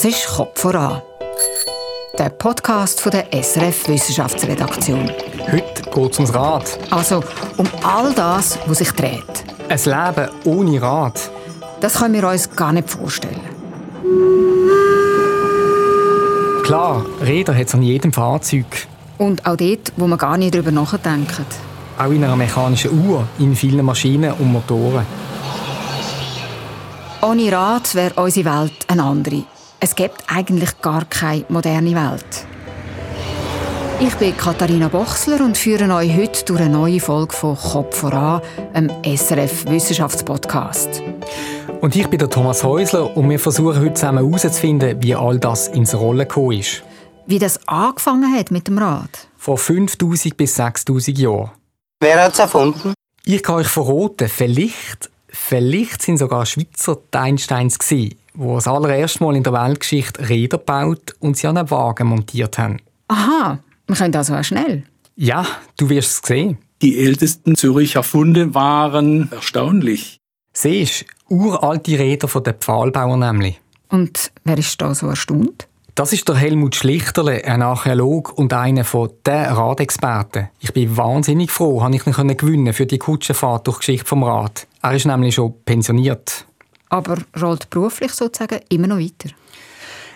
Das ist Kopf voran. Der Podcast von der SRF Wissenschaftsredaktion. Heute geht es ums Rad. Also um all das, was sich dreht. Ein Leben ohne Rad. Das können wir uns gar nicht vorstellen. Klar, Räder hat es an jedem Fahrzeug. Und auch dort, wo man gar nicht darüber nachdenkt. Auch in einer mechanischen Uhr, in vielen Maschinen und Motoren. Ohne Rad wäre unsere Welt eine andere. Es gibt eigentlich gar keine moderne Welt. Ich bin Katharina Bochsler und führe euch heute durch eine neue Folge von Kopf voran, einem SRF Wissenschaftspodcast. Und ich bin der Thomas Häusler und wir versuchen heute zusammen herauszufinden, wie all das ins Rollen gekommen ist. Wie das angefangen hat mit dem Rad. Vor 5000 bis 6000 Jahren. Wer hat es erfunden? Ich kann euch verraten, vielleicht, vielleicht sind sogar Schweizer die Einsteins gewesen, die das allererste Mal in der Weltgeschichte Räder gebaut und sie an einen Wagen montiert haben. Aha, wir können also auch schnell. Ja, du wirst es sehen. Die ältesten Züricher Funde waren erstaunlich. Siehst, uralte Räder von den Pfahlbauern nämlich. Und wer ist da so erstaunt? Das ist der Helmut Schlichterle, ein Archäolog und einer von den Radexperten. Ich bin wahnsinnig froh, habe ich ihn gewinnen für die Kutschenfahrt durch die Geschichte vom Rad. Er ist nämlich schon pensioniert. Aber rollt beruflich sozusagen immer noch weiter.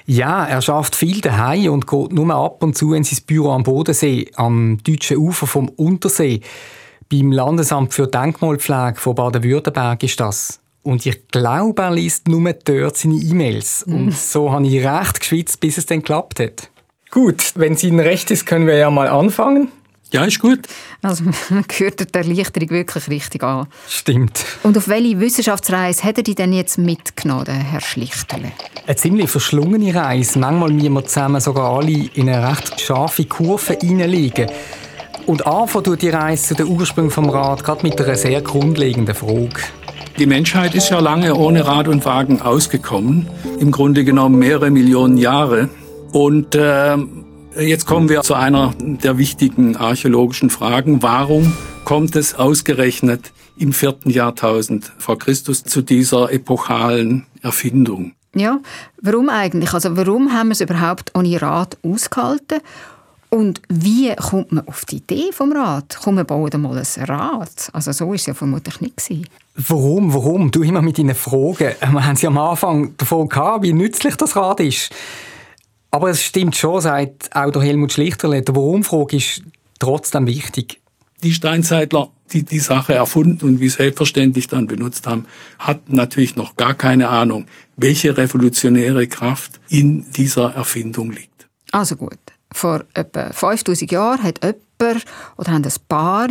Ja, er schafft viel daheim und geht nur ab und zu in sein Büro am Bodensee, am deutschen Ufer vom Untersee. Beim Landesamt für Denkmalpflege von Baden-Württemberg ist das. Und ich glaube, er liest nur dort seine E-Mails. Und so habe ich recht geschwitzt, bis es dann geklappt hat. Gut, wenn es Ihnen recht ist, können wir ja mal anfangen. Ja, ist gut. Also man hört die Erleichterung wirklich richtig an. Stimmt. Und auf welche Wissenschaftsreise hat er die denn jetzt mitgenommen, Herr Schlichterle? Eine ziemlich verschlungene Reise. Manchmal müssen wir zusammen sogar alle in eine recht scharfe Kurve reinlegen. Und anfangen tut die Reise zu den Ursprüngen vom Rad gerade mit einer sehr grundlegenden Frage. Die Menschheit ist ja lange ohne Rad und Wagen ausgekommen. Im Grunde genommen mehrere Millionen Jahre. Und äh, jetzt kommen wir zu einer der wichtigen archäologischen Fragen. Warum kommt es ausgerechnet im vierten Jahrtausend vor Christus zu dieser epochalen Erfindung? Ja, warum eigentlich? Also warum haben wir es überhaupt ohne Rad ausgehalten? Und wie kommt man auf die Idee vom Rad? Komm, wir bauen mal ein Rad. Also so war es ja vermutlich nicht. Gewesen. Warum, warum? Du immer mit deinen Fragen. Wir haben sie am Anfang davon gehabt, wie nützlich das Rad ist. Aber es stimmt schon, sagt auch der Helmut Schlichterle, die Warum-Frage ist trotzdem wichtig. Die Steinzeitler, die die Sache erfunden und wie selbstverständlich dann benutzt haben, hatten natürlich noch gar keine Ahnung, welche revolutionäre Kraft in dieser Erfindung liegt. Also gut. Vor etwa 5000 Jahren hat jemand oder haben ein paar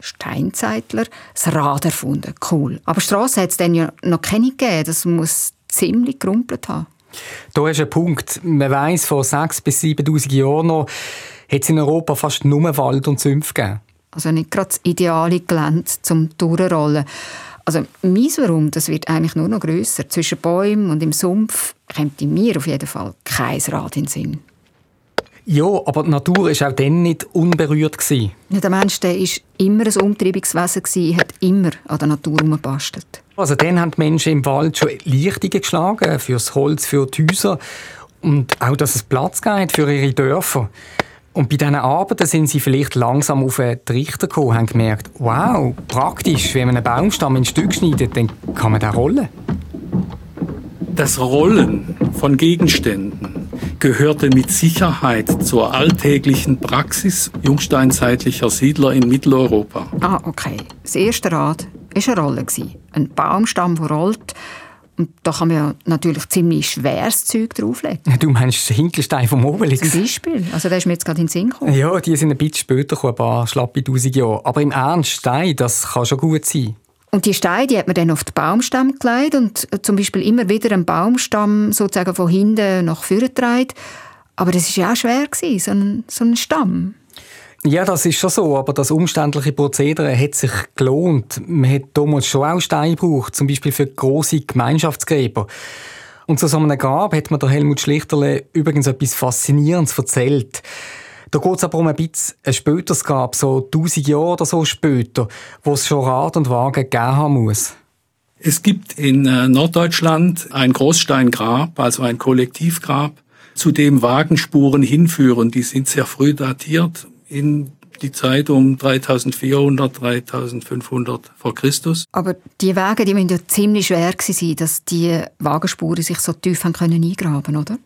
Steinzeitler das Rad erfunden. Cool. Aber Strasse hat es dann ja noch keine gegeben. Das muss ziemlich gerumpelt haben. Da ist ein Punkt. Man weiss, vor 6.000 bis 7.000 Jahren noch hat es in Europa fast nur Wald und Sümpfe gegeben. Also nicht gerade das ideale Gelände zum Durchrollen. Also mein Warum, das wird eigentlich nur noch grösser. Zwischen Bäumen und im Sumpf kommt in mir auf jeden Fall kein Rad in den Sinn. Ja, aber die Natur war auch dann nicht unberührt. Gewesen. Ja, der Mensch war immer ein Umtreibungswesen, gewesen, hat immer an der Natur herumgebastelt. Also dann haben die Menschen im Wald schon Lichtungen geschlagen, fürs Holz, für die Häuser und auch, dass es Platz gibt für ihre Dörfer. Und bei diesen Arbeiten sind sie vielleicht langsam auf einen Trichter gekommen und haben gemerkt, wow, praktisch, wenn man einen Baumstamm in Stück schneidet, dann kann man den rollen. Das Rollen von Gegenständen gehörte mit Sicherheit zur alltäglichen Praxis jungsteinzeitlicher Siedler in Mitteleuropa. Ah, okay. Das erste Rad war eine Rolle. Ein Baumstamm, der rollt. Und da kann man ja natürlich ziemlich schweres Zeug drauflegen. Du meinst den Hinkelstein vom Obelix? Zum Beispiel. Also der ist mir jetzt gerade in den Sinn gekommen. Ja, die sind ein bisschen später gekommen, ein paar schlappe tausend Jahre. Aber im Ernst, Stein, das kann schon gut sein. Und die Steine, die hat man dann auf den Baumstamm gelegt und zum Beispiel immer wieder einen Baumstamm sozusagen von hinten nach vorne getragen. Aber das war ja auch schwer, so ein, so ein Stamm. Ja, das ist schon so, aber das umständliche Prozedere hat sich gelohnt. Man hat damals schon auch Steine gebraucht, zum Beispiel für grosse Gemeinschaftsgräber. Und zu so einem Grab hat mir der Helmut Schlichterle übrigens etwas Faszinierendes erzählt. Da geht es aber um ein bisschen ein späteres Grab, so 1000 Jahre oder so später, wo es schon Rad und Wagen gegeben haben muss. Es gibt in äh, Norddeutschland ein Großsteingrab, also ein Kollektivgrab, zu dem Wagenspuren hinführen. Die sind sehr früh datiert in die Zeit um 3400, 3500 vor Christus. Aber die Wege, die müssen ja ziemlich schwer sein, dass die Wagenspuren sich so tief haben können eingraben, oder?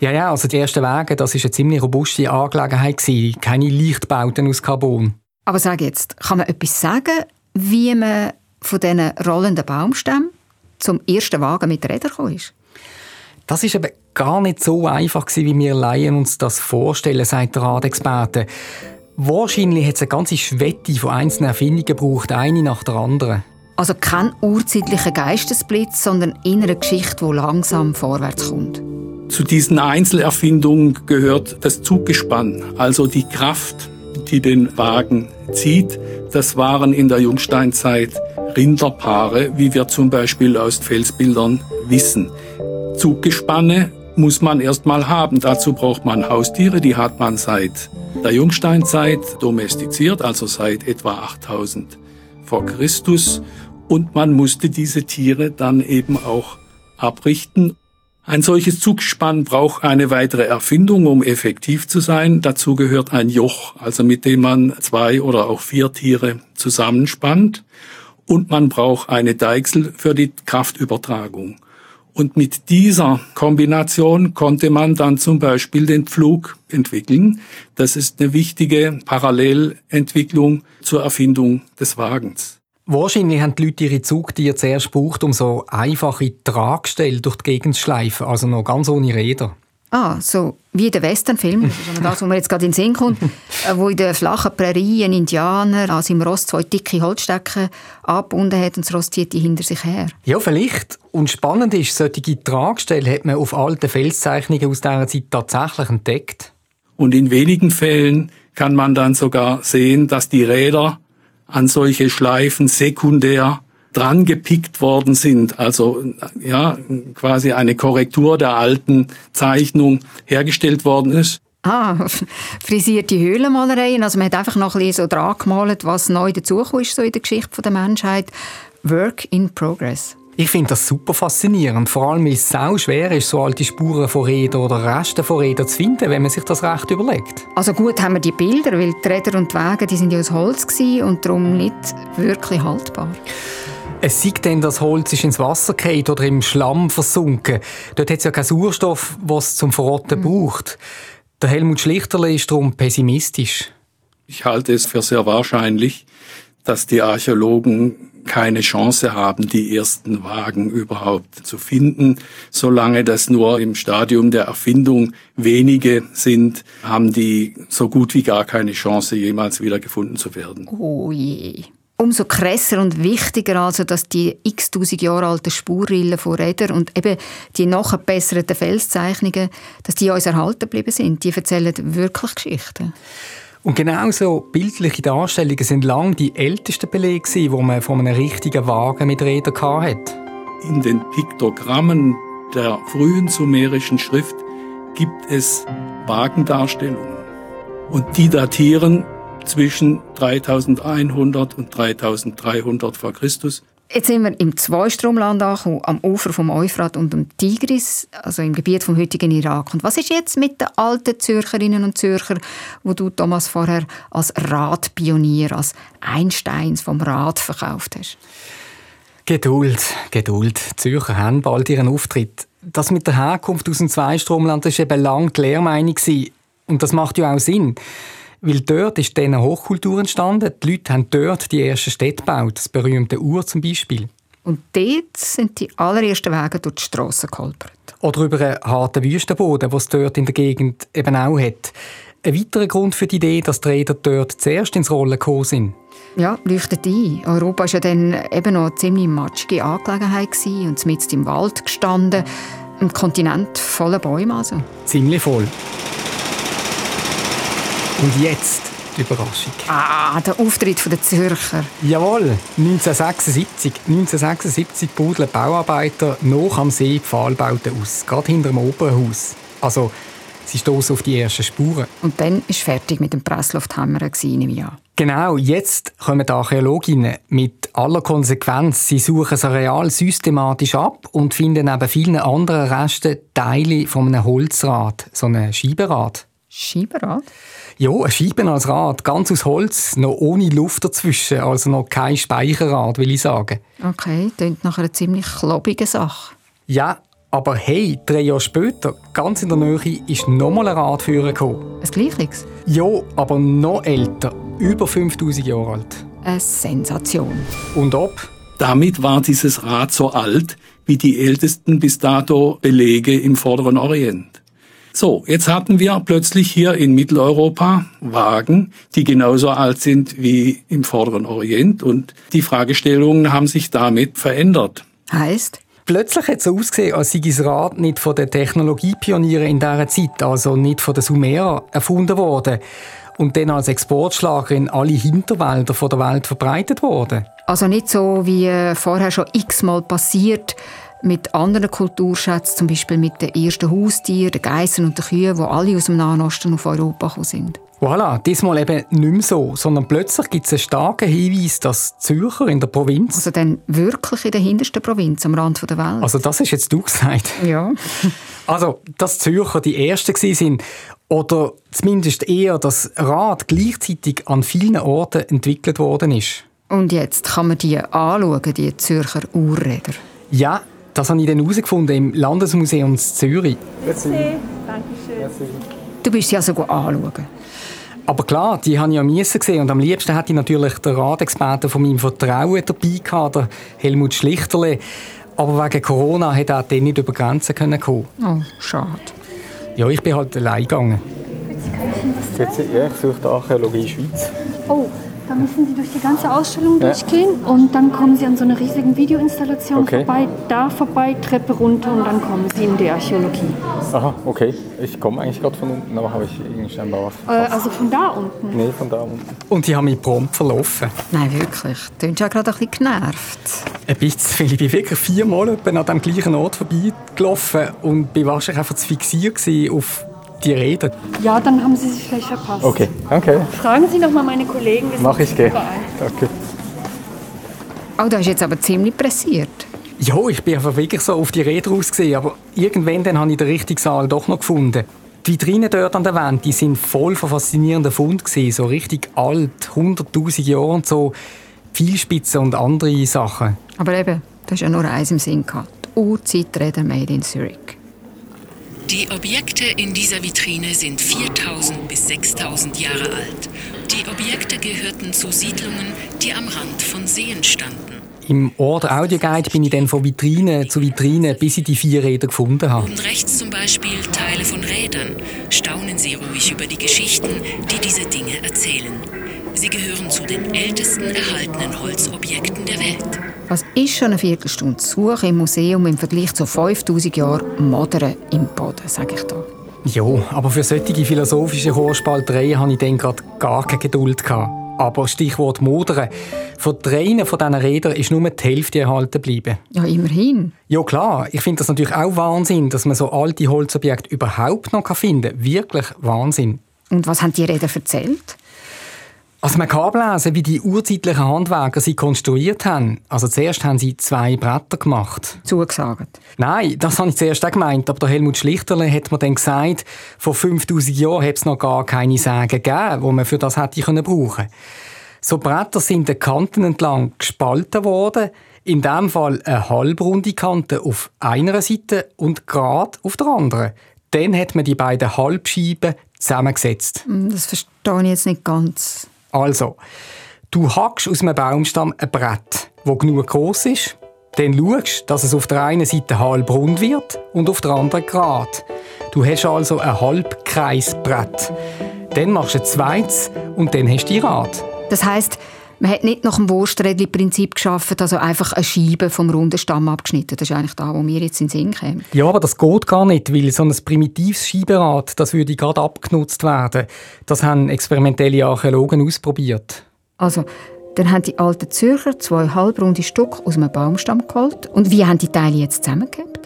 Ja, ja, also die ersten Wege, das ist eine ziemlich robuste Angelegenheit gewesen. Keine Leichtbauten aus Carbon. Aber sag jetzt, kann man etwas sagen, wie man von diesen rollenden Baumstämmen zum ersten Wagen mit Rädern gekommen ist? Das ist aber gar nicht so einfach gewesen, wie wir Laien uns das vorstellen, sagt der Radexperte. Wahrscheinlich hat es eine ganze Schwette von einzelnen Erfindungen gebraucht, eine nach der anderen. Also kein urzeitlicher Geistesblitz, sondern innere Geschichte, die langsam vorwärts kommt. Zu diesen Einzelerfindungen gehört das Zuggespann, also die Kraft, die den Wagen zieht. Das waren in der Jungsteinzeit Rinderpaare, wie wir zum Beispiel aus Felsbildern wissen. Zuggespanne muss man erstmal haben. Dazu braucht man Haustiere, die hat man seit der Jungsteinzeit domestiziert, also seit etwa 8000 vor Christus. Und man musste diese Tiere dann eben auch abrichten. Ein solches Zugspann braucht eine weitere Erfindung, um effektiv zu sein. Dazu gehört ein Joch, also mit dem man zwei oder auch vier Tiere zusammenspannt. Und man braucht eine Deichsel für die Kraftübertragung. Und mit dieser Kombination konnte man dann zum Beispiel den Pflug entwickeln. Das ist eine wichtige Parallelentwicklung zur Erfindung des Wagens. Wahrscheinlich haben die Leute ihre Zugtiere zuerst gebraucht, um so einfache Tragstellen durch die Gegend zu schleifen, also noch ganz ohne Räder. Ah, so wie der Westernfilm, das ist das, was mir jetzt gerade in den Sinn kommt, äh, wo in der flachen Prärie ein Indianer an seinem Rost zwei dicke Holzstecken angebunden hat und das Rost zieht die hinter sich her. Ja, vielleicht. Und spannend ist, solche Tragstellen hat man auf alten Felszeichnungen aus dieser Zeit tatsächlich entdeckt. Und in wenigen Fällen kann man dann sogar sehen, dass die Räder an solche Schleifen sekundär dran gepickt worden sind, also ja quasi eine Korrektur der alten Zeichnung hergestellt worden ist. Ah, frisierte Höhlenmalereien. Also man hat einfach noch ein bisschen so dran gemalt, was neu dazugekommen ist so in der Geschichte der Menschheit. Work in progress. Ich finde das super faszinierend, vor allem weil es sau schwer ist, so alte Spuren von Rädern oder Resten von Rädern zu finden, wenn man sich das recht überlegt. Also gut haben wir die Bilder, weil die Räder und die Wege, die sind ja aus Holz und darum nicht wirklich haltbar. Es sieht denn, das Holz ist ins Wasser gefallen oder im Schlamm versunken. Dort hat es ja keinen Sauerstoff, was zum Verrotten mhm. braucht. Der Helmut Schlichterle ist darum pessimistisch. Ich halte es für sehr wahrscheinlich, dass die Archäologen keine Chance haben, die ersten Wagen überhaupt zu finden. Solange das nur im Stadium der Erfindung wenige sind, haben die so gut wie gar keine Chance, jemals wieder gefunden zu werden. Oh je. Umso krasser und wichtiger also, dass die x-tausend Jahre alten Spurrillen von Rädern und eben die nachgebesserten Felszeichnungen, dass die uns erhalten geblieben sind. Die erzählen wirklich Geschichten. Und genauso bildliche Darstellungen sind lang die ältesten Belege, die man von einem richtigen Wagen mit Rädern hatte. In den Piktogrammen der frühen sumerischen Schrift gibt es Wagendarstellungen. Und die datieren zwischen 3100 und 3300 vor Christus. Jetzt sind wir im Zweistromland angekommen, am Ufer vom Euphrat und dem Tigris, also im Gebiet vom heutigen Irak. Und was ist jetzt mit den alten Zürcherinnen und Zürcher, wo du Thomas vorher als Radpionier, als Einsteins vom Rad verkauft hast? Geduld, Geduld. Die Zürcher haben bald ihren Auftritt. Das mit der Herkunft aus dem Zweistromland war eben lange die Lehrmeinung. Und das macht ja auch Sinn. Weil dort ist dann eine Hochkultur entstanden. Die Leute haben dort die ersten Städte gebaut, das berühmte Ur zum Beispiel. Und dort sind die allerersten Wege durch die Strassen geholpert. Oder über einen harten Wüstenboden, den es dort in der Gegend eben auch hat. Ein weiterer Grund für die Idee, dass die Räder dort zuerst ins Rollen gekommen sind. Ja, leuchtet ein. Europa war ja dann eben noch eine ziemlich matschige Angelegenheit und mitten im Wald gestanden. Ein Kontinent voller Bäume also. Ziemlich voll. Und jetzt die Überraschung. Ah, der Auftritt der Zürcher. Jawohl, 1976. 1976 budeln Bauarbeiter noch am See Pfahlbauten aus, gerade hinter dem Opernhaus. Also, sie stoßen auf die ersten Spuren. Und dann war fertig mit dem Presslufthammer im Jahr. Genau, jetzt kommen die Archäologinnen mit aller Konsequenz. Sie suchen das Areal systematisch ab und finden neben vielen anderen Resten Teile von einem Holzrad, so einem Scheibenrad. Scheibenrad? Ja, ein Scheiben als Rad, ganz aus Holz, noch ohne Luft dazwischen, also noch kein Speicherrad, will ich sagen. Okay, klingt nach einer ziemlich klobigen Sache. Ja, aber hey, drei Jahre später, ganz in der Nähe, ist nochmal ein Radführer gekommen. Ein Gleichliches? Ja, aber noch älter, über 5000 Jahre alt. Eine Sensation. Und ob? Damit war dieses Rad so alt wie die ältesten bis dato Belege im Vorderen Orient. So, jetzt hatten wir plötzlich hier in Mitteleuropa Wagen, die genauso alt sind wie im Vorderen Orient und die Fragestellungen haben sich damit verändert. Heißt? Plötzlich hat es so ausgesehen, als sei das Rad nicht von den Technologiepionieren in dieser Zeit, also nicht von den Sumerern, erfunden worden und dann als Exportschlager in alle Hinterwälder der Welt verbreitet worden. Also nicht so wie äh, vorher schon x-mal passiert mit anderen Kulturschätzen, zum Beispiel mit den ersten Haustieren, den Geissen und den Kühen, die alle aus dem Nahen Osten auf Europa gekommen sind. Voilà, diesmal eben nicht mehr so, sondern plötzlich gibt es einen starken Hinweis, dass Zürcher in der Provinz... Also dann wirklich in der hintersten Provinz, am Rand der Welt. Also das ist jetzt du gesagt. Ja. also, dass Zürcher die Ersten sind oder zumindest eher, dass Rad gleichzeitig an vielen Orten entwickelt worden ist. Und jetzt kann man die anschauen, die Zürcher Urräder. Ja, das habe ich dann herausgefunden im Landesmuseum Zürich. Merci. Dankeschön. Du bist sie also anschauen. Aber klar, die habe ich am Miessen gesehen und am liebsten hätte ich natürlich den Radexperten von meinem Vertrauen dabei gehabt, der Helmut Schlichterle. Aber wegen Corona hat er dann nicht über Grenzen kommen Oh, schade. Ja, ich bin halt allein gegangen. Ja, ich suche die Archäologie Schweiz. Oh, da müssen Sie durch die ganze Ausstellung ja. durchgehen und dann kommen Sie an so einer riesigen Videoinstallation okay. vorbei, da vorbei, Treppe runter und dann kommen Sie in die Archäologie. Aha, okay. Ich komme eigentlich gerade von unten, aber habe ich irgendwie scheinbar was. Äh, also von da unten? Nee, von da unten. Und die haben mich prompt verlaufen. Nein, wirklich. Du bist ja gerade ein bisschen genervt. Ein bisschen. Ich bin wirklich viermal an dem gleichen Ort vorbeigelaufen und war wahrscheinlich einfach zu fixiert auf die Rede. Ja, dann haben Sie sich vielleicht verpasst. Okay, danke. Fragen Sie noch mal meine Kollegen. Mach ich, geh. Danke. Oh, da ist jetzt aber ziemlich pressiert. Ja, ich bin einfach wirklich so auf die Rede rausgesehen, aber irgendwann dann habe ich den richtigen Saal doch noch gefunden. Die Vitrinen dort an der Wand, die sind voll von faszinierenden Funden so richtig alt, 100'000 Jahre und so, Vielspitzen und andere Sachen. Aber eben, du hast ja nur eins im Sinn gehabt. Die Urzeitrede Made in Zurich. Die Objekte in dieser Vitrine sind 4000 bis 6000 Jahre alt. Die Objekte gehörten zu Siedlungen, die am Rand von Seen standen. Im Ort Audioguide bin ich dann von Vitrine zu Vitrine, bis ich die vier Räder gefunden habe. Und rechts zum Beispiel Teile von Rädern. Staunen Sie ruhig über die Geschichten, die diese Dinge erzählen. Sie gehören zu den ältesten erhaltenen Holzobjekten der Welt. Was ist schon eine Viertelstunde Suche im Museum im Vergleich zu 5000 Jahren Modern im Boden, sage ich da. Ja, aber für solche philosophische Hochspaltereien hatte ich dann gerade gar keine Geduld. Gehabt. Aber Stichwort Modern. Von drei von diesen Rädern ist nur die Hälfte erhalten geblieben. Ja, immerhin. Ja, klar. Ich finde das natürlich auch Wahnsinn, dass man so alte Holzobjekte überhaupt noch finden kann. Wirklich Wahnsinn. Und was haben die Räder erzählt? Also man kann ablesen, wie die urzeitlichen Handwerker sie konstruiert haben. Also zuerst haben sie zwei Bretter gemacht. Zugesagt? Nein, das habe ich zuerst auch gemeint. Aber der Helmut Schlichterle hat mir dann gesagt, vor 5000 Jahren hätte es noch gar keine Säge gegeben, die man für das hätte können brauchen So Bretter sind den Kanten entlang gespalten worden. In dem Fall eine halbrunde Kante auf einer Seite und gerade auf der anderen. Dann hat man die beiden Halbscheiben zusammengesetzt. Hm, das verstehe ich jetzt nicht ganz. Also, du hackst aus einem Baumstamm ein Brett, das genug groß ist. Dann schaust, dass es auf der einen Seite halb rund wird und auf der anderen gerade. Du hast also ein Halbkreisbrett. Dann machst du ein zweites und dann hast du die Rad. Das heisst, man hat nicht nach dem Wursträdli-Prinzip geschaffen, also einfach eine Scheibe vom runden Stamm abgeschnitten. Das ist eigentlich da, wo mir jetzt in den Sinn kommt. Ja, aber das geht gar nicht, weil so ein primitives Scheibenrad, das würde gerade abgenutzt werden. Das haben experimentelle Archäologen ausprobiert. Also, dann haben die alten Zürcher zwei halbrunde Stück aus einem Baumstamm geholt. Und wie haben die Teile jetzt zusammengehabt?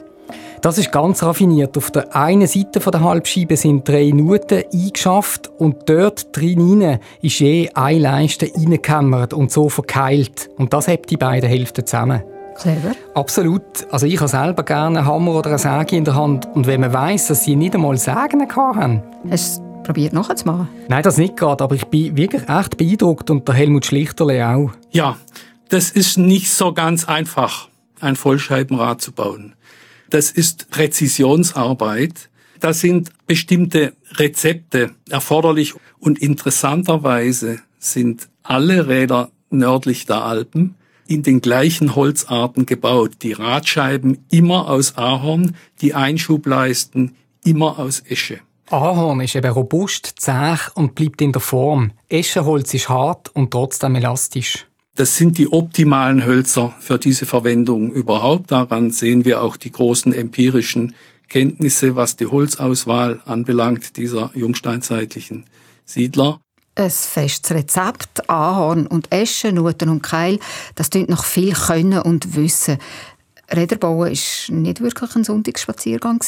Das ist ganz raffiniert. Auf der einen Seite der Halbscheibe sind drei Nuten eingeschafft und dort drin ist je eine Leiste reingekämmert und so verkeilt. Und das hebt die beiden Hälften zusammen. Clever. Absolut. Also ich habe selber gerne einen Hammer oder eine Säge in der Hand. Und wenn man weiß, dass sie nicht einmal Sägen haben. Hast du probiert nachzumachen? Nein, das nicht gerade, aber ich bin wirklich echt beeindruckt und der Helmut Schlichterle auch. Ja, das ist nicht so ganz einfach, ein Vollscheibenrad zu bauen. Das ist Präzisionsarbeit. Da sind bestimmte Rezepte erforderlich und interessanterweise sind alle Räder nördlich der Alpen in den gleichen Holzarten gebaut. Die Radscheiben immer aus Ahorn, die Einschubleisten immer aus Esche. Ahorn ist eben robust, zäh und bleibt in der Form. Eschenholz ist hart und trotzdem elastisch. Das sind die optimalen Hölzer für diese Verwendung überhaupt. Daran sehen wir auch die großen empirischen Kenntnisse, was die Holzauswahl anbelangt dieser jungsteinzeitlichen Siedler. Ein festes Rezept, Ahorn und Esche, Nuten und Keil, das klingt noch viel Können und Wissen. Räderbauen war nicht wirklich ein Sonntagsspaziergang.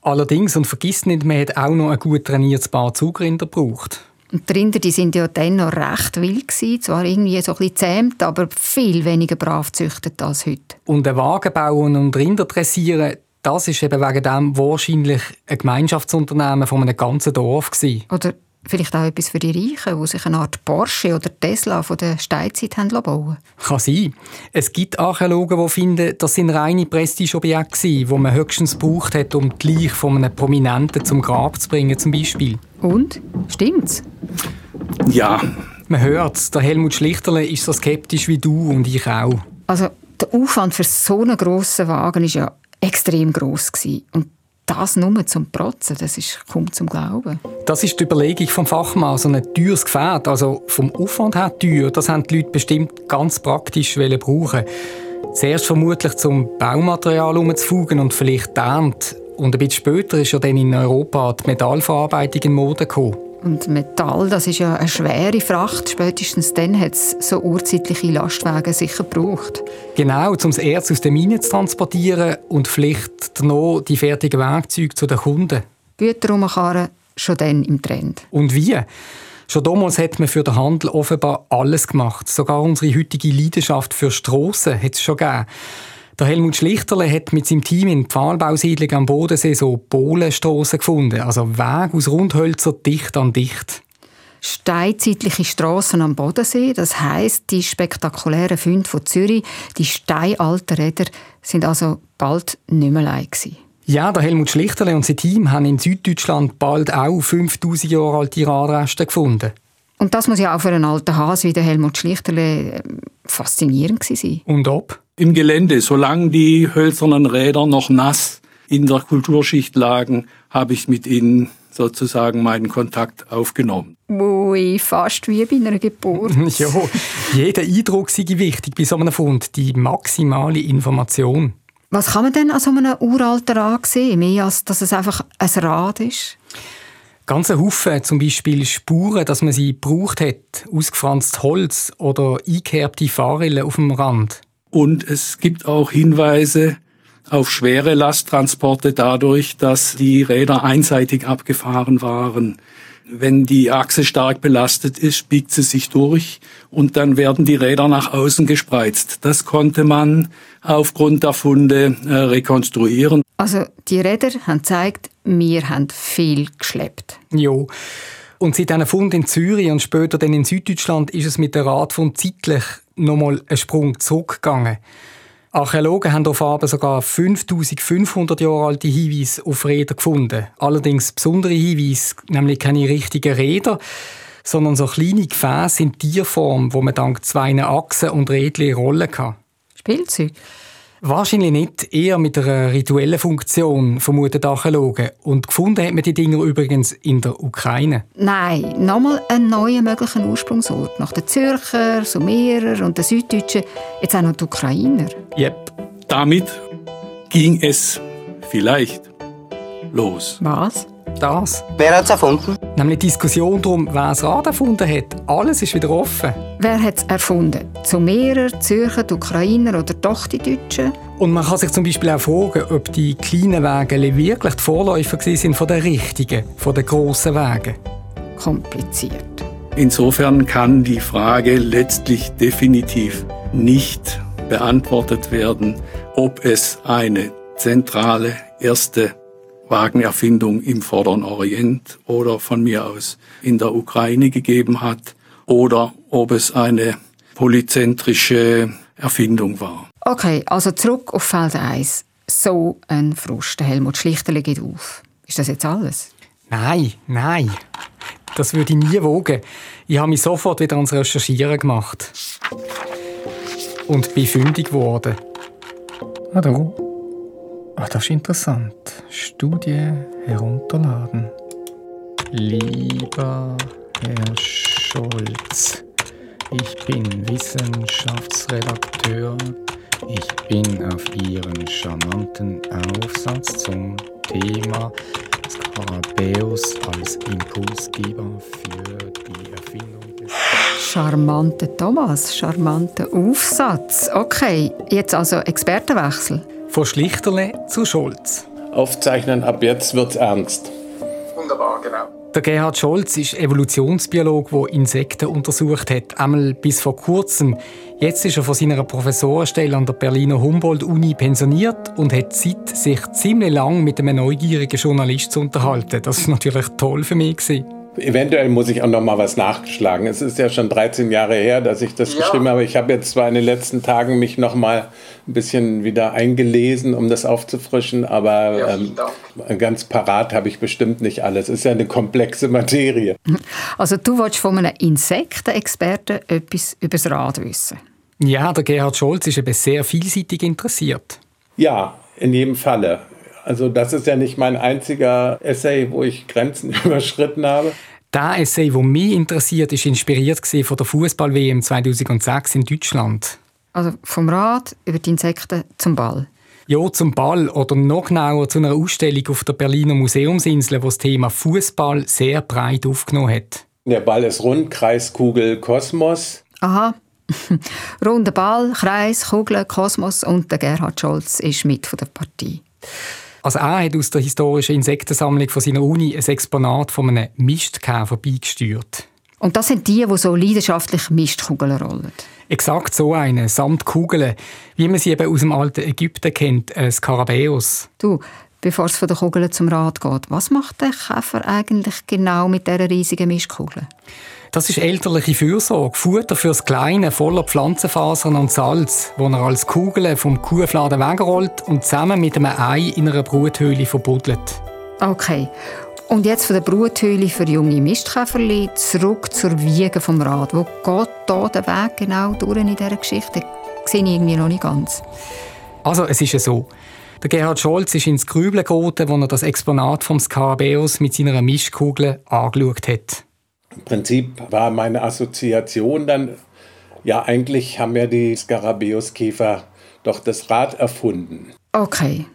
Allerdings, und vergiss nicht, man hat auch noch ein gut trainiertes Paar Zugrinder gebraucht. Und die Rinder die sind ja dann noch recht wild gewesen, zwar irgendwie so ein bisschen zähmt, aber viel weniger brav züchtet als heute. Und ein Wagen bauen und Rinder dressieren, das ist eben wegen dem wahrscheinlich ein Gemeinschaftsunternehmen von einem ganzen Dorf gewesen. Oder Vielleicht auch etwas für die Reichen, die sich eine Art Porsche oder Tesla von der Steinzeit haben bauen Kann sein. Es gibt Archäologen, die finden, das sind reine Prestigeobjekte, die man höchstens gebraucht hat, um die Leiche von einem Prominenten zum Grab zu bringen, zum Beispiel. Und? Stimmt's? Ja. Man hört Der Helmut Schlichterle ist so skeptisch wie du und ich auch. Also, der Aufwand für so einen grossen Wagen war ja extrem gross. Und das nur zum Protzen, das ist kaum zum Glauben. Das ist die Überlegung vom Fachmann. So ein teures Gefährt, also vom Aufwand her teuer, das haben die Leute bestimmt ganz praktisch brauchen. Zuerst vermutlich zum Baumaterial umzufugen und vielleicht die Ernte. Und ein bisschen später ist ja dann in Europa die Metallverarbeitung in Mode gekommen. Und Metall, das ist ja eine schwere Fracht. Spätestens dann hat es so urzeitliche Lastwagen sicher gebraucht. Genau, um das Erz aus den Minen zu transportieren und vielleicht noch die fertigen Werkzeuge zu den Kunden. Güter umkarren, schon dann im Trend. Und wie? Schon damals hat man für den Handel offenbar alles gemacht. Sogar unsere heutige Leidenschaft für Strassen hat es schon gegeben. Der Helmut Schlichterle hat mit seinem Team in Pfahlbausiedlung am Bodensee so Bohlenstrassen gefunden, also Wege aus Rundhölzer dicht an dicht. Steinzeitliche Strassen am Bodensee, das heißt die spektakulären Funde von Zürich, die steinalten Räder, sind also bald nicht mehr allein Ja, der Helmut Schlichterle und sein Team haben in Süddeutschland bald auch 5000 Jahre alte Radreste gefunden. Und das muss ja auch für einen alten Hase wie der Helmut Schlichterle äh, faszinierend sein. Und ob? Im Gelände. Solange die hölzernen Räder noch nass in der Kulturschicht lagen, habe ich mit ihnen sozusagen meinen Kontakt aufgenommen. Ui, fast wie bei einer Geburt. ja, jeder Eindruck sei wichtig bei so einem Fund, die maximale Information. Was kann man denn an so einem uralten Rad sehen, mehr als dass es einfach ein Rad ist? Ganz ein Haufen, zum Beispiel Spuren, dass man sie gebraucht hat, ausgefranstes Holz oder eingekerbte Fahrrillen auf dem Rand. Und es gibt auch Hinweise auf schwere Lasttransporte dadurch, dass die Räder einseitig abgefahren waren. Wenn die Achse stark belastet ist, biegt sie sich durch und dann werden die Räder nach außen gespreizt. Das konnte man aufgrund der Funde äh, rekonstruieren. Also die Räder haben gezeigt, wir haben viel geschleppt. Jo. Und seit diesen Fund in Zürich und später dann in Süddeutschland ist es mit der Radfund zeitlich nochmal einen Sprung zurückgegangen. Archäologen haben auf Abend sogar 5500 Jahre alte Hinweise auf Räder gefunden. Allerdings besondere Hinweise, nämlich keine richtigen Räder, sondern so kleine Gefäße in Tierform, wo man dank zwei Achsen und Rädchen rollen kann. Spielzeug? Wahrscheinlich nicht, eher mit einer rituellen Funktion, vermuten Archäologen. Und gefunden hat man die Dinger übrigens in der Ukraine. Nein, nochmal einen neuen möglichen Ursprungsort. Nach den Zürcher, Sumerer und den Süddeutschen, jetzt auch noch die Ukrainer. Yep. Damit ging es vielleicht los. Was? Das. Wer hat es erfunden? Nämlich die Diskussion darum, wer das Rad erfunden hat. Alles ist wieder offen. Wer hat es erfunden? Sumerer, Zürcher, die Ukrainer oder doch die Deutschen? Und man kann sich zum Beispiel auch fragen, ob die kleinen Wege wirklich die Vorläufer sind von den richtigen, von den grossen Wegen. Kompliziert. Insofern kann die Frage letztlich definitiv nicht beantwortet werden, ob es eine zentrale erste Wagenerfindung im Vorderen Orient oder von mir aus in der Ukraine gegeben hat oder ob es eine polyzentrische Erfindung war. Okay, also zurück auf Feld 1. So ein Frust. Helmut Schlichterle geht auf. Ist das jetzt alles? Nein, nein. Das würde ich nie wogen. Ich habe mich sofort wieder ans Recherchieren gemacht. Und bin fündig geworden. Da. Ah, das ist interessant. Studie herunterladen. Lieber Herr Scholz, ich bin Wissenschaftsredakteur. Ich bin auf Ihren charmanten Aufsatz zum Thema Skarabäus als Impulsgeber für die Erfindung des... Charmante Thomas, charmanter Aufsatz. Okay, jetzt also Expertenwechsel. Von Schlichterle zu Scholz. Aufzeichnen, ab jetzt wird's ernst. Wunderbar, genau. Der Gerhard Scholz ist Evolutionsbiologe, der Insekten untersucht hat, einmal bis vor kurzem. Jetzt ist er von seiner Professorenstelle an der Berliner Humboldt-Uni pensioniert und hat Zeit, sich ziemlich lang mit einem neugierigen Journalist zu unterhalten. Das war natürlich toll für mich. Gewesen. Eventuell muss ich auch noch mal was nachgeschlagen. Es ist ja schon 13 Jahre her, dass ich das ja. geschrieben habe. Ich habe jetzt zwar in den letzten Tagen mich noch mal ein bisschen wieder eingelesen, um das aufzufrischen, aber ja, ähm, ganz parat habe ich bestimmt nicht alles. Es ist ja eine komplexe Materie. Also du wolltest von einem Insektenexperten etwas über das Rad wissen? Ja, der Gerhard Scholz ist eben sehr vielseitig interessiert. Ja, in jedem Falle. Also das ist ja nicht mein einziger Essay, wo ich Grenzen überschritten habe. Der Essay, der mich interessiert, ist inspiriert von der Fußball-WM 2006 in Deutschland. Also vom Rad über die Insekten zum Ball. Ja, zum Ball oder noch genauer zu einer Ausstellung auf der Berliner Museumsinsel, wo das Thema Fußball sehr breit aufgenommen hat. Der Ball ist rund, Kreis, Kugel, Kosmos. Aha. Runder Ball, Kreis, Kugel, Kosmos und der Gerhard Scholz ist mit von der Partie. Also er hat aus der historischen Insektensammlung von seiner Uni ein Exponat von einem Mistkäfer beigesteuert. Und das sind die, die so leidenschaftlich Mistkugeln rollen? Exakt so eine, samt Kugeln, wie man sie eben aus dem alten Ägypten kennt, ein Skarabäus. Du, bevor es von den Kugeln zum Rad geht, was macht der Käfer eigentlich genau mit dieser riesigen Mistkugel? Das ist elterliche Fürsorge, Futter fürs Kleine, voller Pflanzenfasern und Salz, wo er als Kugeln vom Kuhfladen wegrollt und zusammen mit einem Ei in einer Bruthöhle verbuddelt. Okay. Und jetzt von der Bruthöhle für junge Mistkäferli zurück zur Wiege vom Rad. Wo geht da der Weg genau durch in dieser Geschichte? Das sehe ich irgendwie noch nicht ganz. Also, es ist ja so. Der Gerhard Scholz ist ins Grübeln geraten, als er das Exponat vom Skarabäus mit seiner Mischkugel angeschaut hat. Im Prinzip war meine Assoziation dann, ja, eigentlich haben ja die Skarabäuskäfer doch das Rad erfunden. Okay.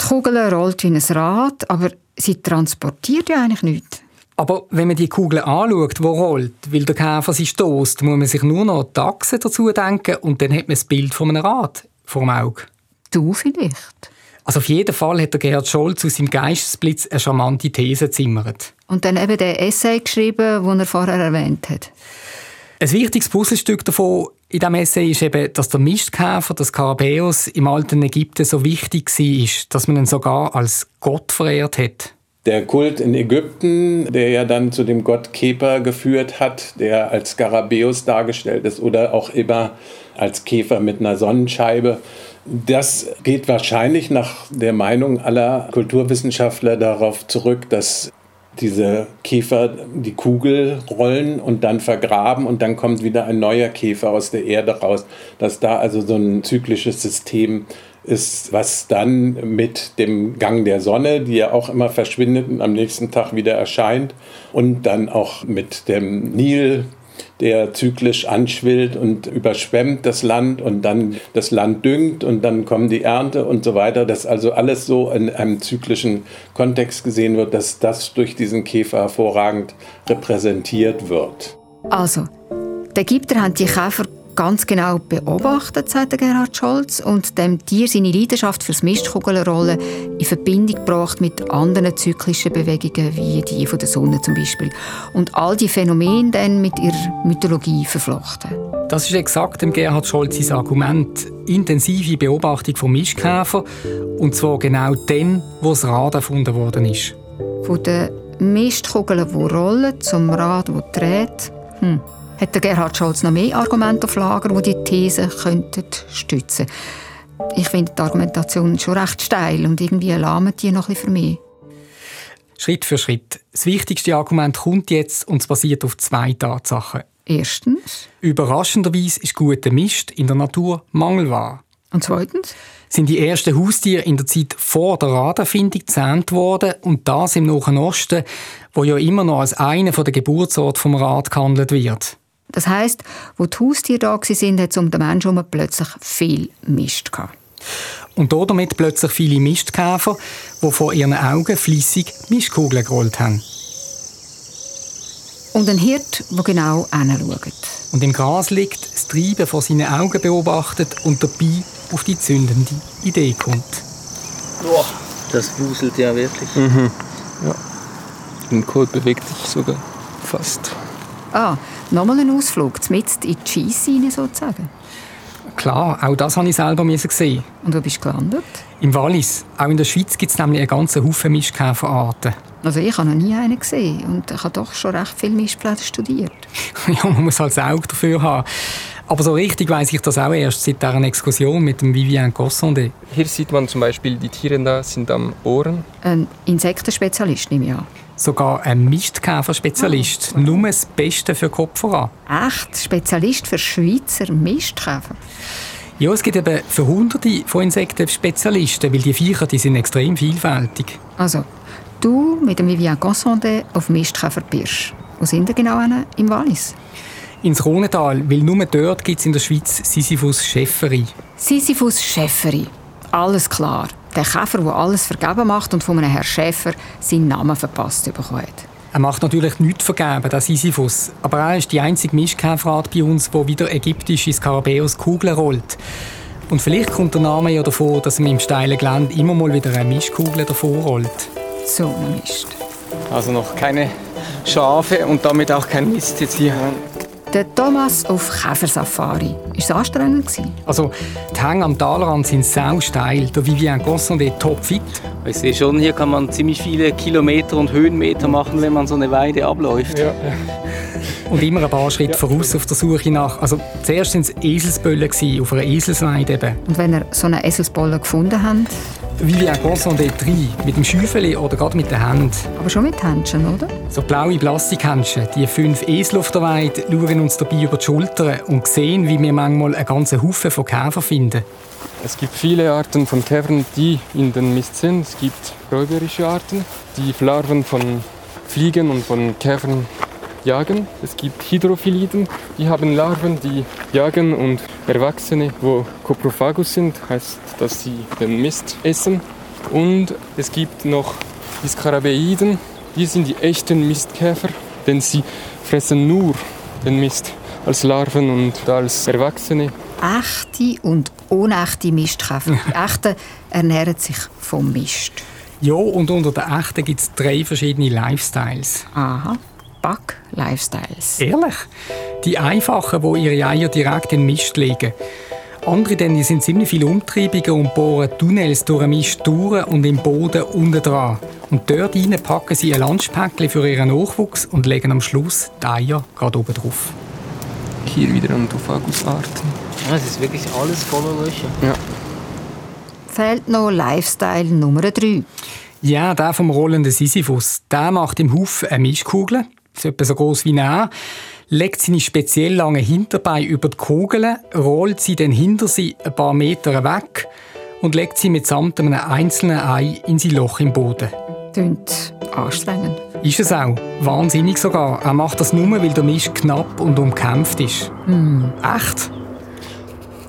Die Kugel rollt wie ein Rad, aber sie transportiert ja eigentlich nichts. Aber wenn man die Kugel anschaut, die rollt, weil der Käfer sie stößt, muss man sich nur noch die Achse dazu denken und dann hat man das Bild von einem Rad vor dem Auge. Du vielleicht. Also auf jeden Fall hat der Gerhard Scholz aus seinem Geistesblitz eine charmante These gezimmert. Und dann eben den Essay geschrieben, den er vorher erwähnt hat. Ein wichtiges Puzzlestück davon in diesem Essay ist eben, dass der Mistkäfer, das Skarabäus, im alten Ägypten so wichtig war, dass man ihn sogar als Gott verehrt hat. Der Kult in Ägypten, der ja dann zu dem Gott Keper geführt hat, der als Skarabäus dargestellt ist oder auch immer als Käfer mit einer Sonnenscheibe, das geht wahrscheinlich nach der Meinung aller Kulturwissenschaftler darauf zurück, dass diese Käfer die Kugel rollen und dann vergraben und dann kommt wieder ein neuer Käfer aus der Erde raus. Dass da also so ein zyklisches System ist, was dann mit dem Gang der Sonne, die ja auch immer verschwindet und am nächsten Tag wieder erscheint, und dann auch mit dem Nil, der zyklisch anschwillt und überschwemmt das Land und dann das Land düngt und dann kommen die Ernte und so weiter. Dass also alles so in einem zyklischen Kontext gesehen wird, dass das durch diesen Käfer hervorragend repräsentiert wird. Also, die Ägypter haben die Käfer ganz genau beobachtet, sagt Gerhard Scholz, und dem Tier seine Leidenschaft fürs Mistkugelrollen in Verbindung gebracht mit anderen zyklischen Bewegungen, wie die von der Sonne zum Beispiel. Und all die Phänomene dann mit ihrer Mythologie verflochten. Das ist exakt dem Gerhard Scholz Argument. Intensive Beobachtung von Mistkäfer. Und zwar genau dann, wo das Rad erfunden worden ist. Von den Mistkugeln, die rollen, zum Rad, das dreht. Hm. Hat der Gerhard Scholz noch mehr Argumente auf Lager, die die These könnten stützen Ich finde die Argumentation schon recht steil und irgendwie lahmt die noch ein für mich. Schritt für Schritt. Das wichtigste Argument kommt jetzt und es basiert auf zwei Tatsachen. Erstens. Überraschenderweise ist guter Mist in der Natur Mangelware. Und zweitens? Sind die ersten Haustiere in der Zeit vor der Raderfindung gezähmt worden und das im Nahen Osten, wo ja immer noch als einer der Geburtsorte vom Rad gehandelt wird. Das heißt, wo die Haustiere da waren, hat es um den Menschen plötzlich viel Mist gehabt. Und damit plötzlich viele Mistkäfer, die vor ihren Augen fließig Mistkugeln gerollt haben. Und ein Hirt, der genau hinschaut. Und im Gras liegt, das Treiben vor seinen Augen beobachtet und dabei auf die zündende Idee kommt. Boah, das wuselt ja wirklich. Mhm. Ja. Der Kohl bewegt sich sogar fast. Ah, nochmal ein Ausflug, mitten in die Scheisse sozusagen. Klar, auch das habe ich selber gesehen. Und wo bist du gelandet? Im Wallis. Auch in der Schweiz gibt es nämlich einen ganzen Haufen Mischkäferarten. Also ich habe noch nie einen gesehen und ich habe doch schon recht viele Mischplätze studiert. ja, man muss halt das Auge dafür haben. Aber so richtig weiß ich das auch erst seit dieser Exkursion mit dem Vivien Cossondet. Hier sieht man zum Beispiel, die Tiere da sind am Ohren. Ein Insektenspezialist nehme ich an. Sogar ein Mistkäfer-Spezialist. Oh. Nur das Beste für Kopfhörer. Echt? Spezialist für Schweizer Mistkäfer? Ja, es gibt eben für hunderte von Insekten Spezialisten, weil die Viecher die sind extrem vielfältig. Also, du mit dem Vivien Consandet auf Mistkäfer Pirsch. Wo sind ihr genau im Wallis? Ins Rhonetal, weil nur dort gibt es in der Schweiz Sisyphus Schäferi. Sisyphus Schäferi. Alles klar der Käfer, der alles vergeben macht und von einem Herrn Schäfer seinen Namen verpasst bekommen Er macht natürlich nichts vergeben, der Sisyphus. Aber er ist die einzige Mischkäferart bei uns, wo wieder ägyptische Skarabäus Kugeln rollt. Und vielleicht kommt der Name ja davor, dass man im steilen Gelände immer mal wieder eine Mischkugel davor rollt. So ein Mist. Also noch keine Schafe und damit auch kein Mist jetzt hier. Der Thomas auf Käfersafari. War es anstrengend? Also, die Hänge am Talerrand sind sau steil. Der Vivien Gossondet topfit. Ich sehe schon, hier kann man ziemlich viele Kilometer und Höhenmeter machen, wenn man so eine Weide abläuft. Ja. Und immer ein paar Schritte ja. voraus auf der Suche nach. Also, zuerst waren es Eselsböllen auf einer Eselsweide. Eben. Und wenn ihr so eine Eselsbolle gefunden habt? Wie ein Consommé 3, mit dem Schäufeli oder gerade mit den Händen. Aber schon mit Händchen, oder? So blaue Plastikhändchen. Die fünf Esel auf der Weide schauen uns dabei über die Schultern und sehen, wie wir manchmal einen ganzen Haufen von Käfern finden. Es gibt viele Arten von Käfern, die in den Mist sind. Es gibt räuberische Arten, die Larven von Fliegen und von Käfern jagen. Es gibt Hydrophiliden, die haben Larven, die jagen und Erwachsene, wo Coprophagus sind, heißt, dass sie den Mist essen. Und es gibt noch die Skarabeiden, die sind die echten Mistkäfer, denn sie fressen nur den Mist als Larven und als Erwachsene. Echte und unechte Mistkäfer. Die echten ernähren sich vom Mist. Ja, und unter den echten gibt es drei verschiedene Lifestyles. Aha. Back-Lifestyles. Ehrlich? Die einfachen, die ihre Eier direkt in den Mist legen. Andere denn, sind ziemlich viel umtriebiger und bohren Tunnels durch den Mist durch und im Boden unten dran. Und dort rein packen sie ein Lunchpäckchen für ihren Nachwuchs und legen am Schluss die Eier gerade oben drauf. Hier wieder Anthrophagus-Arten. Ja, es ist wirklich alles voller Löcher. Ja. Fehlt noch Lifestyle Nummer 3. Ja, der vom rollenden Sisyphus. Der macht im Haufen eine Mischkugel so etwa so groß wie ein legt seine speziell langen Hinterbeine über die Kugeln, rollt sie dann hinter sie ein paar Meter weg und legt sie mitsamt einem einzelnen Ei in sein Loch im Boden. Klingt anstrengend. Ist es auch. Wahnsinnig sogar. Er macht das nur, weil der Mist knapp und umkämpft ist. Mm. Echt?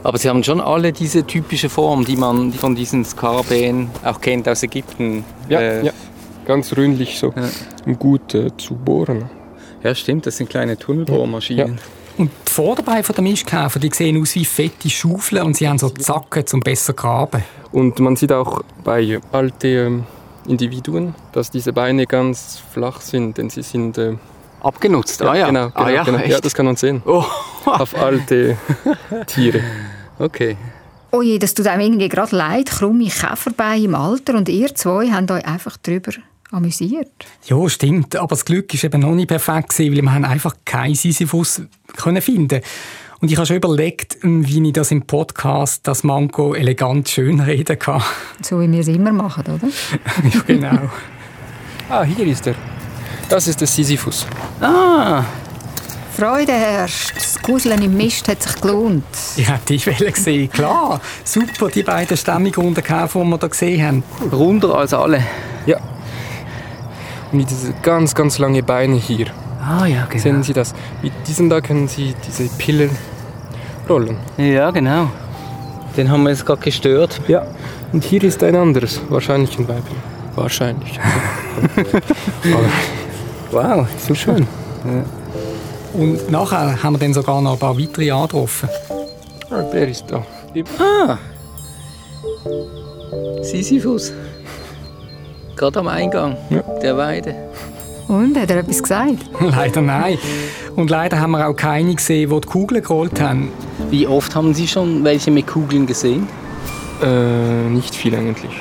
Aber sie haben schon alle diese typische Form, die man von diesen Skarabäen auch kennt aus Ägypten. Ja, äh, ja. Ganz ründlich so. Ja. gut äh, zu bohren. Ja, stimmt, das sind kleine Tunnelbohrmaschinen. Ja. Und die Vorderbeine der Mischkäfer, die sehen aus wie fette Schaufeln und sie haben so Zacken, um besser zu graben. Und man sieht auch bei alten ähm, Individuen, dass diese Beine ganz flach sind, denn sie sind... Äh, Abgenutzt, ah ja. Genau, genau, ah, ja, genau. ja, das kann man sehen. Oh. Auf alte Tiere. Okay. Oh je, das tut einem irgendwie gerade leid, krumme Käferbeine im Alter und ihr zwei habt euch einfach drüber amüsiert. Ja, stimmt. Aber das Glück war eben noch nicht perfekt, gewesen, weil wir haben einfach keinen Sisyphus können finden Und ich habe schon überlegt, wie ich das im Podcast, das Manko elegant schön reden kann. So wie wir es immer machen, oder? ja, genau. ah, hier ist er. Das ist der Sisyphus. Ah, Freude herrscht. Das Guseln im Mist hat sich gelohnt. Ich hätte die Welle gesehen. Klar, super, die beiden Stämmigrunden, die wir hier gesehen haben. Runder als alle. Ja, mit diese ganz, ganz lange Beine hier. Ah ja, genau. Sehen Sie das? Mit diesem da können Sie diese Pille rollen. Ja, genau. Den haben wir jetzt gerade gestört. Ja. Und hier ist ein anderes, wahrscheinlich ein Weibchen. Wahrscheinlich. wow, so schön. Ja. Und nachher haben wir dann sogar noch ein paar weitere angetroffen. Ah, der ist da. Ah! Sisyphus. Gerade am Eingang ja. der Weide. Und, hat er etwas gesagt? leider nein. Und leider haben wir auch keine gesehen, die die Kugeln gerollt haben. Wie oft haben Sie schon welche mit Kugeln gesehen? Äh, nicht viel eigentlich.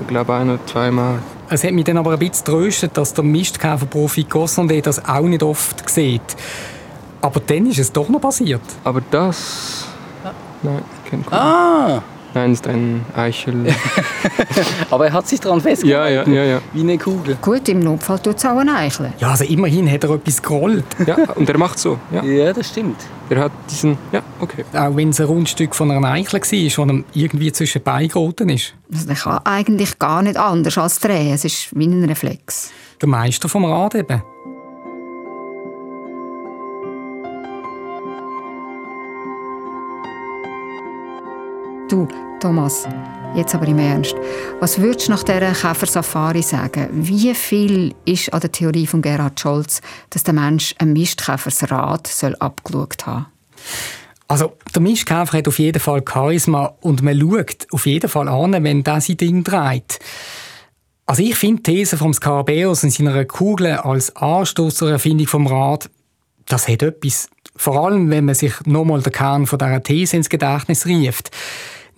Ich glaube ein oder zweimal. Es hat mich dann aber ein bisschen tröstet, dass der Mistkäferprofi Gossonde das auch nicht oft sieht. Aber dann ist es doch noch passiert. Aber das... Nein, kein Kugel. Ah! Nein, ist ein Eichel. Aber er hat sich daran festgehalten. Ja, ja, ja, ja. Wie eine Kugel. Gut, im Notfall tut es auch ein Eichel. Ja, also immerhin hat er etwas gerollt. Ja, und er macht so. Ja, ja das stimmt. Er hat diesen, ja, okay. Auch wenn es ein Rundstück von einer Eichel war, das ihm irgendwie zwischen Beinen geraten ist. Also der kann eigentlich gar nicht anders als drehen. Es ist wie ein Reflex. Der Meister vom Rad eben. Du, Thomas, jetzt aber im Ernst. Was würdest du nach dieser Käfersafari sagen? Wie viel ist an der Theorie von Gerhard Scholz, dass der Mensch ein Mistkäfersrad soll abgeschaut haben also, der Mistkäfer hat auf jeden Fall Charisma und man schaut auf jeden Fall an, wenn der sein Ding dreht. Also ich finde die These vom Skarabäus in seiner Kugel als Anstoß zur Erfindung vom Rad, das hat etwas. Vor allem, wenn man sich nochmal den Kern von dieser These ins Gedächtnis rieft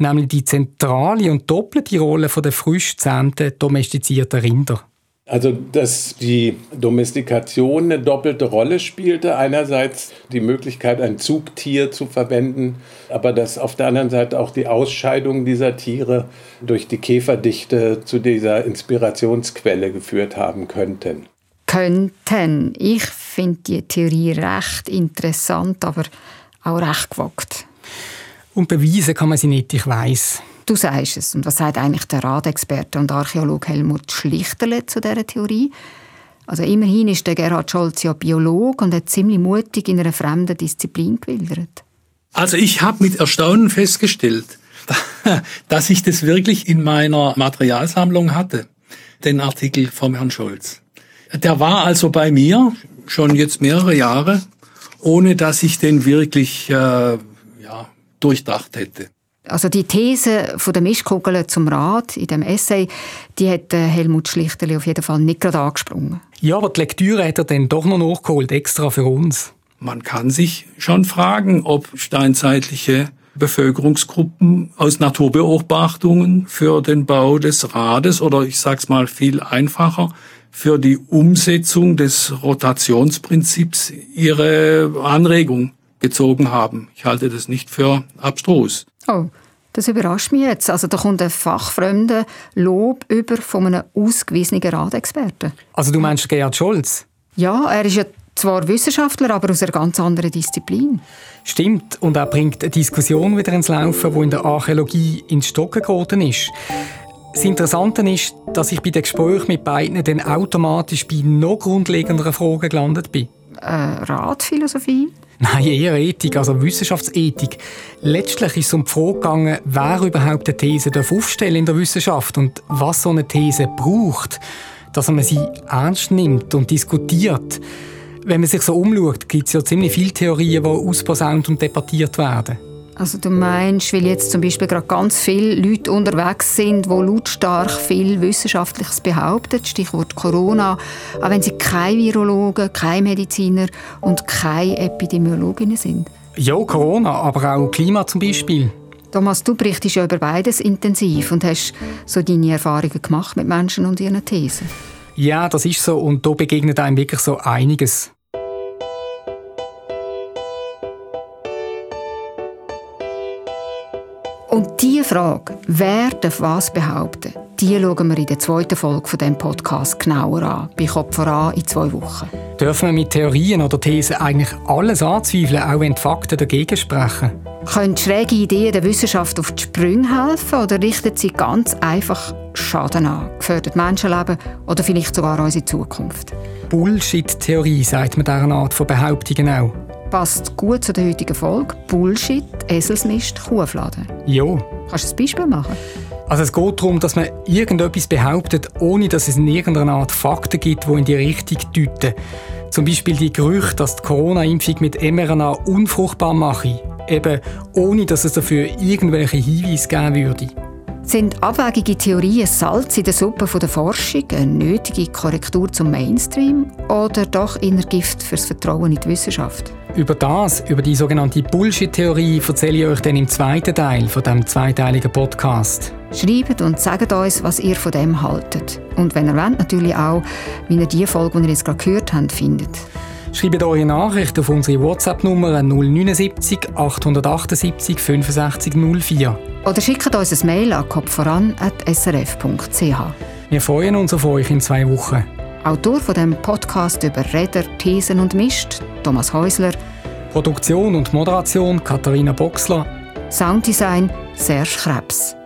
nämlich die zentrale und doppelte Rolle der frisch zähnten domestizierten Rinder. Also, dass die Domestikation eine doppelte Rolle spielte. Einerseits die Möglichkeit, ein Zugtier zu verwenden, aber dass auf der anderen Seite auch die Ausscheidung dieser Tiere durch die Käferdichte zu dieser Inspirationsquelle geführt haben könnten. Könnten. Ich finde die Theorie recht interessant, aber auch recht gewagt. Und beweisen kann man sie nicht, ich weiß. Du sagst es. Und was sagt eigentlich der Radexperte und Archäologe Helmut Schlichterle zu dieser Theorie? Also immerhin ist der Gerhard Scholz ja Biologe und hat ziemlich mutig in einer fremden Disziplin gewildert. Also ich habe mit Erstaunen festgestellt, dass ich das wirklich in meiner Materialsammlung hatte, den Artikel vom Herrn Scholz. Der war also bei mir schon jetzt mehrere Jahre, ohne dass ich den wirklich äh, durchdacht hätte. Also die These von der Mischkugel zum Rad in dem Essay, die hat äh, Helmut Schlichterli auf jeden Fall nicht gerade angesprungen. Ja, aber die Lektüre hat er dann doch noch nachgeholt, extra für uns. Man kann sich schon fragen, ob steinzeitliche Bevölkerungsgruppen aus Naturbeobachtungen für den Bau des Rades oder ich sag's mal viel einfacher für die Umsetzung des Rotationsprinzips ihre Anregung gezogen haben. Ich halte das nicht für abstrus. Oh, das überrascht mich jetzt. Also da kommt ein fachfremder Lob über von einem ausgewiesenen Radexperten. Also du meinst Gerhard Scholz? Ja, er ist ja zwar Wissenschaftler, aber aus einer ganz anderen Disziplin. Stimmt, und er bringt eine Diskussion wieder ins Laufen, die in der Archäologie ins Stocken geraten ist. Das Interessante ist, dass ich bei den Gesprächen mit beiden dann automatisch bei noch grundlegenderen Fragen gelandet bin. Äh, Ratphilosophie? Nein, eher Ethik, also Wissenschaftsethik. Letztlich ist es um die Frage gegangen, wer überhaupt eine These aufstellen in der Wissenschaft und was so eine These braucht, dass man sie ernst nimmt und diskutiert. Wenn man sich so umschaut, gibt es ja ziemlich viele Theorien, die ausposaunt und debattiert werden. Also du meinst, weil jetzt zum Beispiel gerade ganz viele Leute unterwegs sind, die lautstark viel Wissenschaftliches behaupten, Stichwort Corona, auch wenn sie keine Virologen, keine Mediziner und keine Epidemiologinnen sind? Ja, Corona, aber auch Klima zum Beispiel. Thomas, du berichtest ja über beides intensiv und hast so deine Erfahrungen gemacht mit Menschen und ihren Thesen. Ja, das ist so und da begegnet einem wirklich so einiges. Und diese Frage, wer darf was behaupten, die schauen wir in der zweiten Folge von dem Podcast genauer an, bei Kopf voran in zwei Wochen. Dürfen wir mit Theorien oder Thesen eigentlich alles anzweifeln, auch wenn die Fakten dagegen sprechen? Können schräge Ideen der Wissenschaft auf die Sprünge helfen oder richten sie ganz einfach Schaden an, gefährdet Menschenleben oder vielleicht sogar unsere Zukunft? Bullshit-Theorie sagt man dieser Art von Behauptungen auch passt gut zu der heutigen Folge. Bullshit, Eselsmist, Kuhfladen. Ja. Kannst du ein Beispiel machen? Also es geht darum, dass man irgendetwas behauptet, ohne dass es in irgendeiner Art Fakten gibt, die in die Richtung deuten. Zum Beispiel die Gerüchte, dass die Corona-Impfung mit mRNA unfruchtbar mache. Eben ohne, dass es dafür irgendwelche Hinweise geben würde. Sind abwägige Theorien Salz in der Suppe der Forschung, eine nötige Korrektur zum Mainstream oder doch inner Gift fürs Vertrauen in die Wissenschaft? Über das, über die sogenannte Bullshit-Theorie, erzähle ich euch dann im zweiten Teil von dem zweiteiligen Podcast. Schreibt und sagt uns, was ihr von dem haltet. Und wenn ihr wollt, natürlich auch, wie ihr die Folge, die ihr jetzt gerade gehört habt, findet. Schreibt eure Nachricht auf unsere WhatsApp-Nummer 079 878 65 04. Oder schickt uns ein Mail an kopfvoran.srf.ch. Wir freuen uns auf euch in zwei Wochen. Autor von dem Podcast über Räder, Thesen und Mist, Thomas Häusler. Produktion und Moderation Katharina Boxler. Sounddesign Serge Krebs.